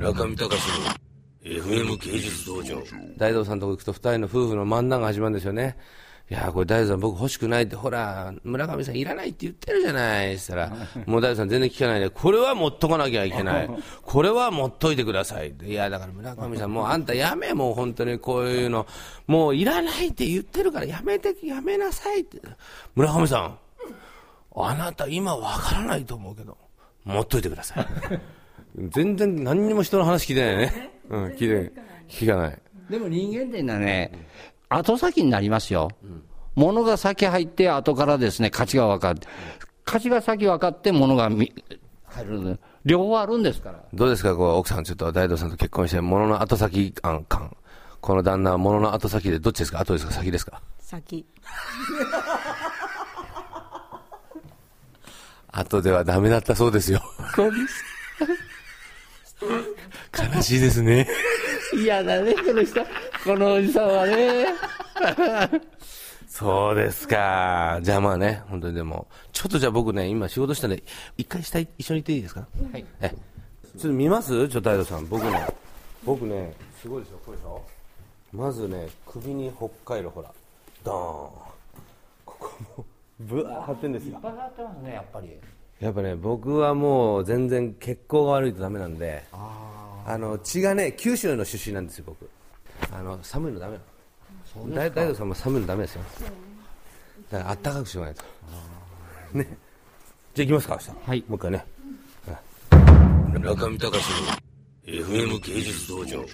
中見隆の FM 芸術道場。大道さんとこ行くと二人の夫婦の漫談が始まるんですよね。いやこれ大道さん僕欲しくないって、ほら、村上さんいらないって言ってるじゃない。したら、もう大道さん全然聞かないで、これは持っとかなきゃいけない。これは持っといてください。いや、だから村上さんもうあんたやめ、もう本当にこういうの、もういらないって言ってるからやめて、やめなさいって。村上さん、あなた今わからないと思うけど、持っといてください。全然何にも人の話聞いてないね。うん、聞いてない。聞かない。でも人間っていうのはね、後先になりますよ。物が先入って、後からですね、価値が分かって、価値が先分かって、物がみ入る。両方あるんですから。どうですか、こう奥さん、ちょっと大道さんと結婚して、物の後先感、感この旦那は物の後先で、どっちですか、後ですか、先ですか？先 後ではダメだったそうですよ。そうです。悲しいですね。嫌だね、この人。このおじさんはね。そうですか。じゃあまあね、本当にでも、ちょっとじゃあ僕ね、今仕事したんで、一回下一緒に行っていいですか？はい。え、ちょっと見ます？ちょっと大道さん。僕ね、僕ね、すごいですよ、これでしょ？まずね、首に北海道、ほら、ドーン。ここも、ぶわー張ってんですよ。上がってますね、やっぱり。やっぱね、僕はもう全然血行が悪いとダメなんで、あの血がね、九州の出身なんですよ、僕。あの寒いのダメなの。大大道さんも寒いのダメですよ。だからあったかくしないと。ね。じゃあ行きますか、明日。はいもう一回ね。中見隆の FM 芸術道場。